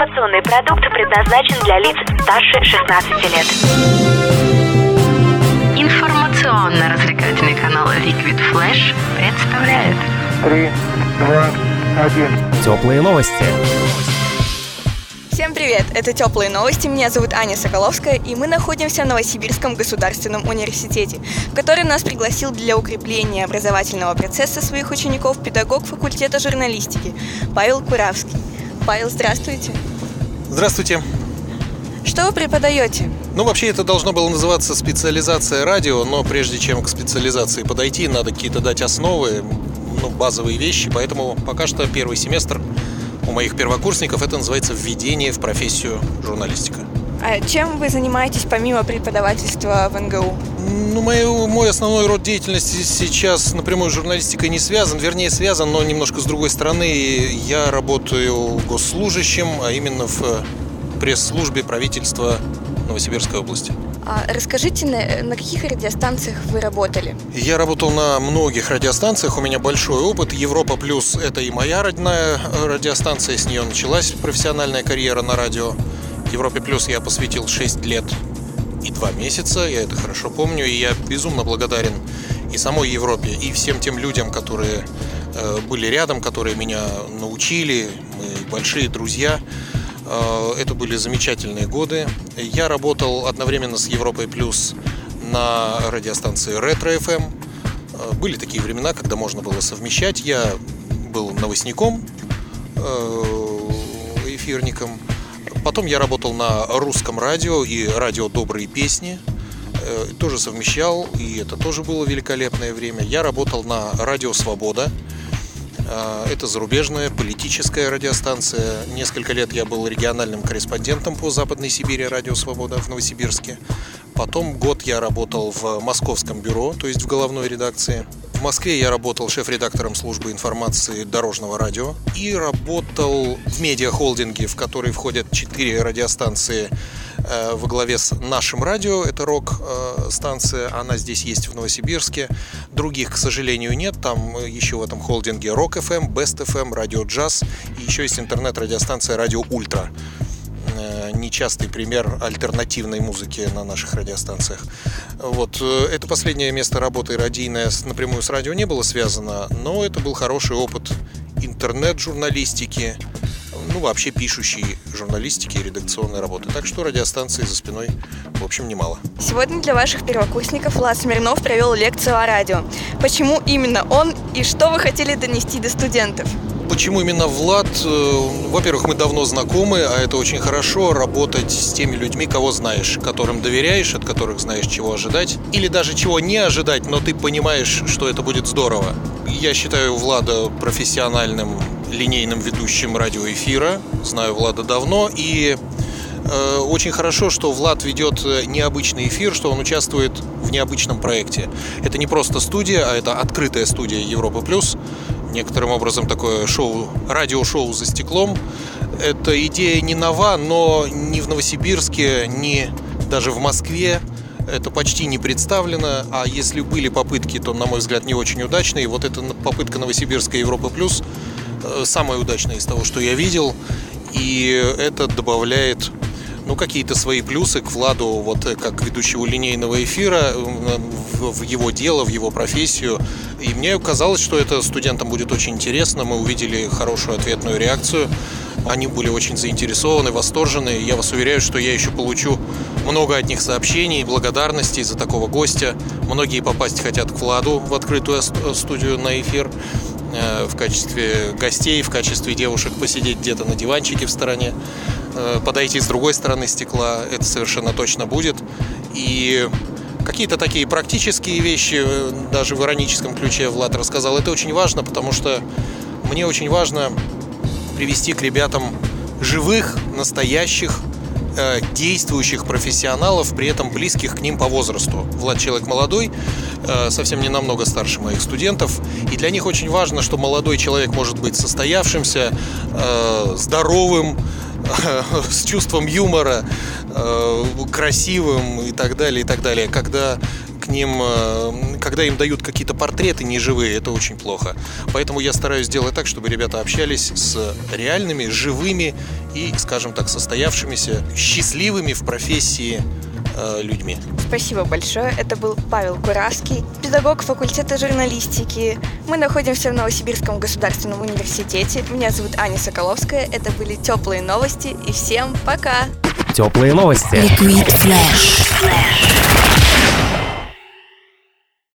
Информационный продукт предназначен для лиц старше 16 лет. Информационно-развлекательный канал Liquid Flash представляет Три, два, один. Теплые новости. Всем привет! Это «Теплые новости». Меня зовут Аня Соколовская, и мы находимся в Новосибирском государственном университете, в который нас пригласил для укрепления образовательного процесса своих учеников педагог факультета журналистики Павел Куравский. Павел, здравствуйте. Здравствуйте. Что вы преподаете? Ну, вообще это должно было называться специализация радио, но прежде чем к специализации подойти, надо какие-то дать основы, ну, базовые вещи, поэтому пока что первый семестр у моих первокурсников это называется введение в профессию журналистика. А чем вы занимаетесь помимо преподавательства в НГУ? Ну, мой, мой основной род деятельности сейчас напрямую с журналистикой не связан, вернее связан, но немножко с другой стороны. Я работаю госслужащим, а именно в пресс-службе правительства Новосибирской области. А расскажите, на, на каких радиостанциях вы работали? Я работал на многих радиостанциях, у меня большой опыт. Европа Плюс – это и моя родная радиостанция, с нее началась профессиональная карьера на радио. Европе Плюс я посвятил 6 лет и 2 месяца, я это хорошо помню, и я безумно благодарен и самой Европе, и всем тем людям, которые э, были рядом, которые меня научили, мы большие друзья. Э, это были замечательные годы. Я работал одновременно с Европой Плюс на радиостанции Ретро FM. Э, были такие времена, когда можно было совмещать. Я был новостником, эфирником. Потом я работал на русском радио и радио «Добрые песни». Тоже совмещал, и это тоже было великолепное время. Я работал на радио «Свобода», а, это зарубежная политическая радиостанция. Несколько лет я был региональным корреспондентом по Западной Сибири «Радио Свобода» в Новосибирске. Потом год я работал в московском бюро, то есть в головной редакции. В Москве я работал шеф-редактором службы информации дорожного радио и работал в медиахолдинге, в который входят четыре радиостанции Э, во главе с нашим радио. Это рок-станция, она здесь есть в Новосибирске. Других, к сожалению, нет. Там еще в этом холдинге Rock FM, Best FM, Радио Джаз и еще есть интернет-радиостанция Радио Ультра э, нечастый пример альтернативной музыки на наших радиостанциях. Вот. Э, это последнее место работы радийное напрямую с радио не было связано, но это был хороший опыт интернет-журналистики, ну, вообще пишущей журналистики и редакционной работы. Так что радиостанции за спиной, в общем, немало. Сегодня для ваших первокурсников Влад Смирнов провел лекцию о радио. Почему именно он и что вы хотели донести до студентов? Почему именно Влад? Э, во-первых, мы давно знакомы, а это очень хорошо работать с теми людьми, кого знаешь, которым доверяешь, от которых знаешь, чего ожидать. Или даже чего не ожидать, но ты понимаешь, что это будет здорово. Я считаю Влада профессиональным линейным ведущим радиоэфира. Знаю Влада давно. И э, очень хорошо, что Влад ведет необычный эфир, что он участвует в необычном проекте. Это не просто студия, а это открытая студия Европа Плюс. Некоторым образом такое шоу, радиошоу за стеклом. Эта идея не нова, но ни в Новосибирске, ни даже в Москве это почти не представлено, а если были попытки, то, на мой взгляд, не очень удачные. Вот эта попытка Новосибирской Европы Плюс Э, самое удачное из того, что я видел. И это добавляет какие-то свои плюсы к Владу, вот э, как ведущего линейного эфира, в, в его дело, в его профессию. И мне казалось, что это студентам будет очень интересно. Мы увидели хорошую ответную реакцию. Они были очень заинтересованы, восторжены. Я вас уверяю, что я еще получу много от них сообщений, благодарностей за такого гостя. Многие попасть хотят к Владу в открытую студию на эфир. Э, в качестве гостей, в качестве девушек посидеть где-то на диванчике в стороне, э, подойти с другой стороны стекла, это совершенно точно будет. И какие-то такие практические вещи, э, даже в ироническом ключе Влад рассказал, это очень важно, потому что мне очень важно привести к ребятам живых, настоящих, Э, действующих профессионалов, при этом близких к ним по возрасту. Влад человек молодой, э, совсем не намного старше моих студентов, и для них очень важно, что молодой человек может быть состоявшимся, э, здоровым, с чувством юмора, красивым и так далее, и так далее. Когда к ним, э, когда им дают какие-то портреты неживые, это очень плохо. Поэтому я стараюсь сделать так, чтобы ребята общались с реальными, живыми и, скажем так, состоявшимися, счастливыми в профессии э, людьми. Спасибо большое. Это был Павел Куравский, педагог факультета журналистики. Мы находимся в Новосибирском государственном университете. Меня зовут Аня Соколовская. Это были теплые новости. И всем пока! Теплые новости. Liquid Flash.